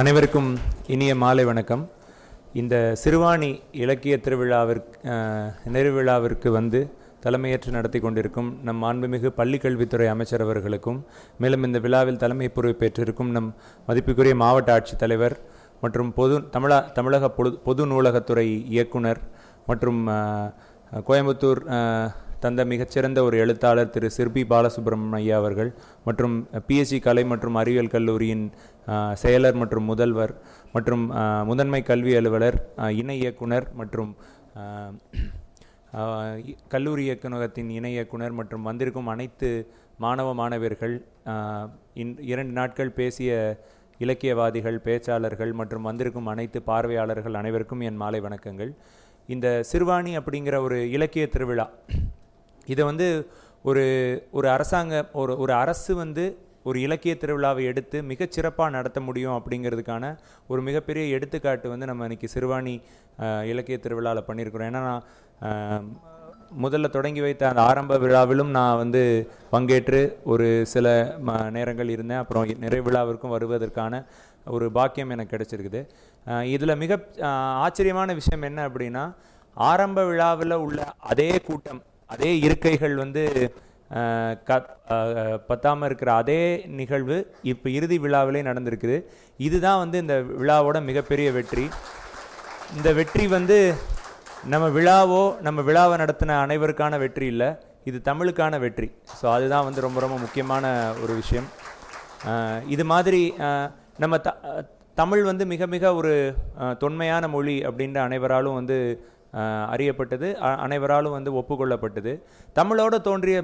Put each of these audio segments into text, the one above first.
அனைவருக்கும் இனிய மாலை வணக்கம். இந்த சிறுவாணி இலக்கிய திருவிழாவிற்கு நிறைவிழாவிற்கு வந்து தலைமையேற்று நடத்தி கொண்டிருக்கும் நம் மாண்புமிகு பள்ளிக்கல்வித்துறை அமைச்சர் அவர்களுக்கும் மேலும் இந்த விழாவில் தலைமை பொறுப்பேற்றிருக்கும் நம் மதிப்புக்குரிய மாவட்ட ஆட்சித்தலைவர் மற்றும் பொது தமிழா தமிழக பொது பொது நூலகத்துறை இயக்குனர் மற்றும் கோயம்புத்தூர் தந்த மிகச்சிறந்த ஒரு எழுத்தாளர் திரு சிற்பி பாலசுப்ரமணிய ஐயா அவர்கள் மற்றும் பிஎஸ்சி கலை மற்றும் அறிவியல் கல்லூரியின் செயலர் மற்றும் முதல்வர் மற்றும் முதன்மை கல்வி அலுவலர் இணை இயக்குனர் மற்றும் கல்லூரி இயக்குநகத்தின் இணை இயக்குனர் மற்றும் வந்திருக்கும் அனைத்து மாணவ மாணவியர்கள் இன்- இரண்டு நாட்கள் பேசிய இலக்கியவாதிகள் பேச்சாளர்கள் மற்றும் வந்திருக்கும் அனைத்து பார்வையாளர்கள் அனைவருக்கும் என் மாலை வணக்கங்கள். இந்த சிறுவாணி அப்படிங்கிற ஒரு இலக்கிய திருவிழா இதை வந்து ஒரு ஒரு அரசாங்க ஒரு ஒரு அரசு வந்து ஒரு இலக்கிய திருவிழாவை எடுத்து மிகச்சிறப்பாக நடத்த முடியும் அப்படிங்கிறதுக்கான ஒரு மிகப்பெரிய எடுத்துக்காட்டு வந்து நம்ம இன்றைக்கி சிறுவாணி இலக்கிய திருவிழாவில் பண்ணியிருக்கிறோம். ஏன்னா நான் முதல்ல தொடங்கி வைத்த அந்த ஆரம்ப விழாவிலும் நான் வந்து பங்கேற்று ஒரு சில ம நேரங்கள் இருந்தேன். அப்புறம் நிறைவு விழாவிற்கும் வருவதற்கான ஒரு பாக்கியம் எனக்கு கிடைச்சிருக்குது. இதில் மிக ஆச்சரியமான விஷயம் என்ன அப்படின்னா ஆரம்ப விழாவில் உள்ள அதே கூட்டம் அதே இருக்கைகள் வந்து க பத்தாமல் இருக்கிற அதே நிகழ்வு இப்போ இறுதி விழாவிலே நடந்திருக்குது. இதுதான் வந்து இந்த விழாவோட மிகப்பெரிய வெற்றி. இந்த வெற்றி வந்து நம்ம விழாவோ நம்ம விழாவை நடத்தின அனைவருக்கான வெற்றி இல்லை. இது தமிழுக்கான வெற்றி. ஸோ அதுதான் வந்து ரொம்ப ரொம்ப முக்கியமான ஒரு விஷயம். இது மாதிரி நம்ம த தமிழ் வந்து மிக மிக ஒரு தொன்மையான மொழி அப்படின்ற அனைவராலும் வந்து அறியப்பட்டது. அ- அனைவராலும் வந்து ஒப்புக்கொள்ளப்பட்டது. தமிழோட தோன்றிய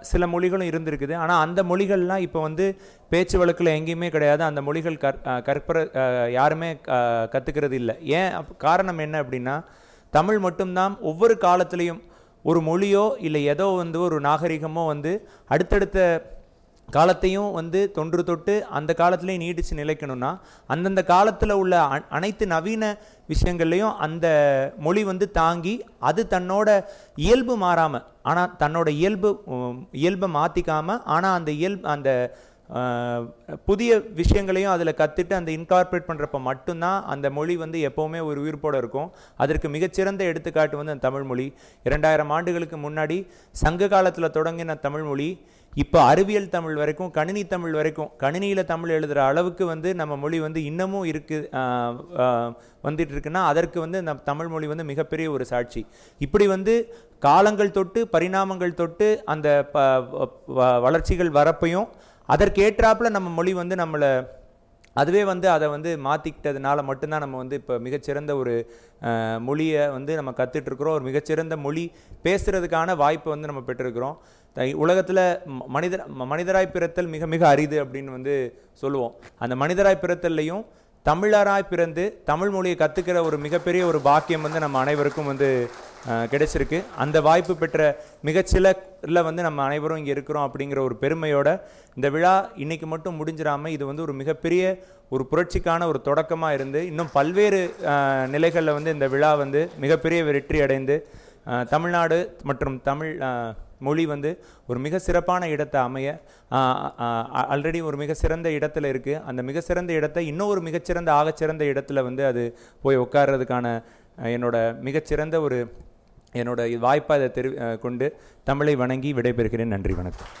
சில மொழிகளும் இருந்திருக்குது. ஆனால் அந்த மொழிகள்லாம் இப்போ வந்து பேச்சு வழக்கில் எங்கேயுமே கிடையாது. அந்த மொழிகள் கற் கற்பற யாருமே கற்றுக்கிறது இல்லை. ஏன் காரணம் என்ன அப்படின்னா தமிழ் மட்டும்தான் ஒவ்வொரு காலத்துலேயும் ஒரு மொழியோ இல்லை ஏதோ வந்து ஒரு நாகரிகமோ வந்து அடுத்தடுத்த காலத்தையும் வந்து தொன்று தொட்டு அந்த காலத்திலேயே நீடித்து நிலைக்கணும்னா அந்தந்த காலத்தில் உள்ள அ- அனைத்து நவீன விஷயங்கள்லையும் அந்த மொழி வந்து தாங்கி அது தன்னோட இயல்பு மாறாமல் ஆனால் தன்னோட இயல்பு இயல்பை மாற்றிக்காமல் ஆனால் அந்த இயல்பு அந்த புதிய விஷயங்களையும் அதில் கற்றுட்டு அந்த இன்கார்பரேட் பண்ணுறப்ப மட்டும்தான் அந்த மொழி வந்து எப்போவுமே ஒரு உயிர்ப்போடு இருக்கும். அதற்கு மிகச்சிறந்த எடுத்துக்காட்டு வந்து அந்த தமிழ்மொழி இரண்டாயிரம் ஆண்டுகளுக்கு முன்னாடி சங்க காலத்தில் தொடங்கின தமிழ்மொழி இப்போ அறிவியல் தமிழ் வரைக்கும் கணினி தமிழ் வரைக்கும் கணினியில் தமிழ் எழுதுகிற அளவுக்கு வந்து நம்ம மொழி வந்து இன்னமும் இருக்கு வந்துட்டு இருக்குன்னா அதற்கு வந்து நம்ம தமிழ் மொழி வந்து மிகப்பெரிய ஒரு சாட்சி. இப்படி வந்து காலங்கள் தொட்டு பரிணாமங்கள் தொட்டு அந்த ப வ- வளர்ச்சிகள் வரப்பையும் அதற்கேற்றாப்புல நம்ம மொழி வந்து நம்மளை அதுவே வந்து அதை வந்து மாற்றிக்கிட்டதுனால மட்டும்தான் நம்ம வந்து இப்போ மிகச்சிறந்த ஒரு மொழியை வந்து நம்ம கற்றுட்ருக்குறோம் ஒரு மிகச்சிறந்த மொழி பேசுகிறதுக்கான வாய்ப்பை வந்து நம்ம பெற்றிருக்கிறோம். உலகத்தில் மனிதர் மனிதராய் பிறத்தல் மிக மிக அரிது அப்படின்னு வந்து சொல்லுவோம். அந்த மனிதராய் பிறத்தல்லையும் தமிழராய் பிறந்து தமிழ் மொழியை கற்றுக்கிற ஒரு மிகப்பெரிய ஒரு பாக்கியம் வந்து நம்ம அனைவருக்கும் வந்து கிடைச்சிருக்கு. அந்த வாய்ப்பு பெற்ற மிகச்சிலரில் வந்து நம்ம அனைவரும் இங்கே இருக்கிறோம் அப்படிங்கிற ஒரு பெருமையோட இந்த விழா இன்றைக்கி மட்டும் முடிஞ்சிடாமல் இது வந்து ஒரு மிகப்பெரிய ஒரு புரட்சிக்கான ஒரு தொடக்கமாக இருந்து இன்னும் பல்வேறு நிலைகளில் வந்து இந்த விழா வந்து மிகப்பெரிய வெற்றி அடைந்து தமிழ்நாடு மற்றும் தமிழ் மொழி வந்து ஒரு மிக சிறப்பான இடத்தை அமைய ஆல்ரெடி ஒரு மிக சிறந்த இடத்துல இருக்குது அந்த மிக சிறந்த இடத்தை இன்னும் ஒரு மிகச்சிறந்த ஆகச்சிறந்த இடத்துல வந்து அது போய் உட்கார்றதுக்கான என்னோட மிகச்சிறந்த ஒரு என்னோட வாய்ப்பை அதை தெரி கொண்டு தமிழை வணங்கி விடைபெறுகிறேன். நன்றி வணக்கம்.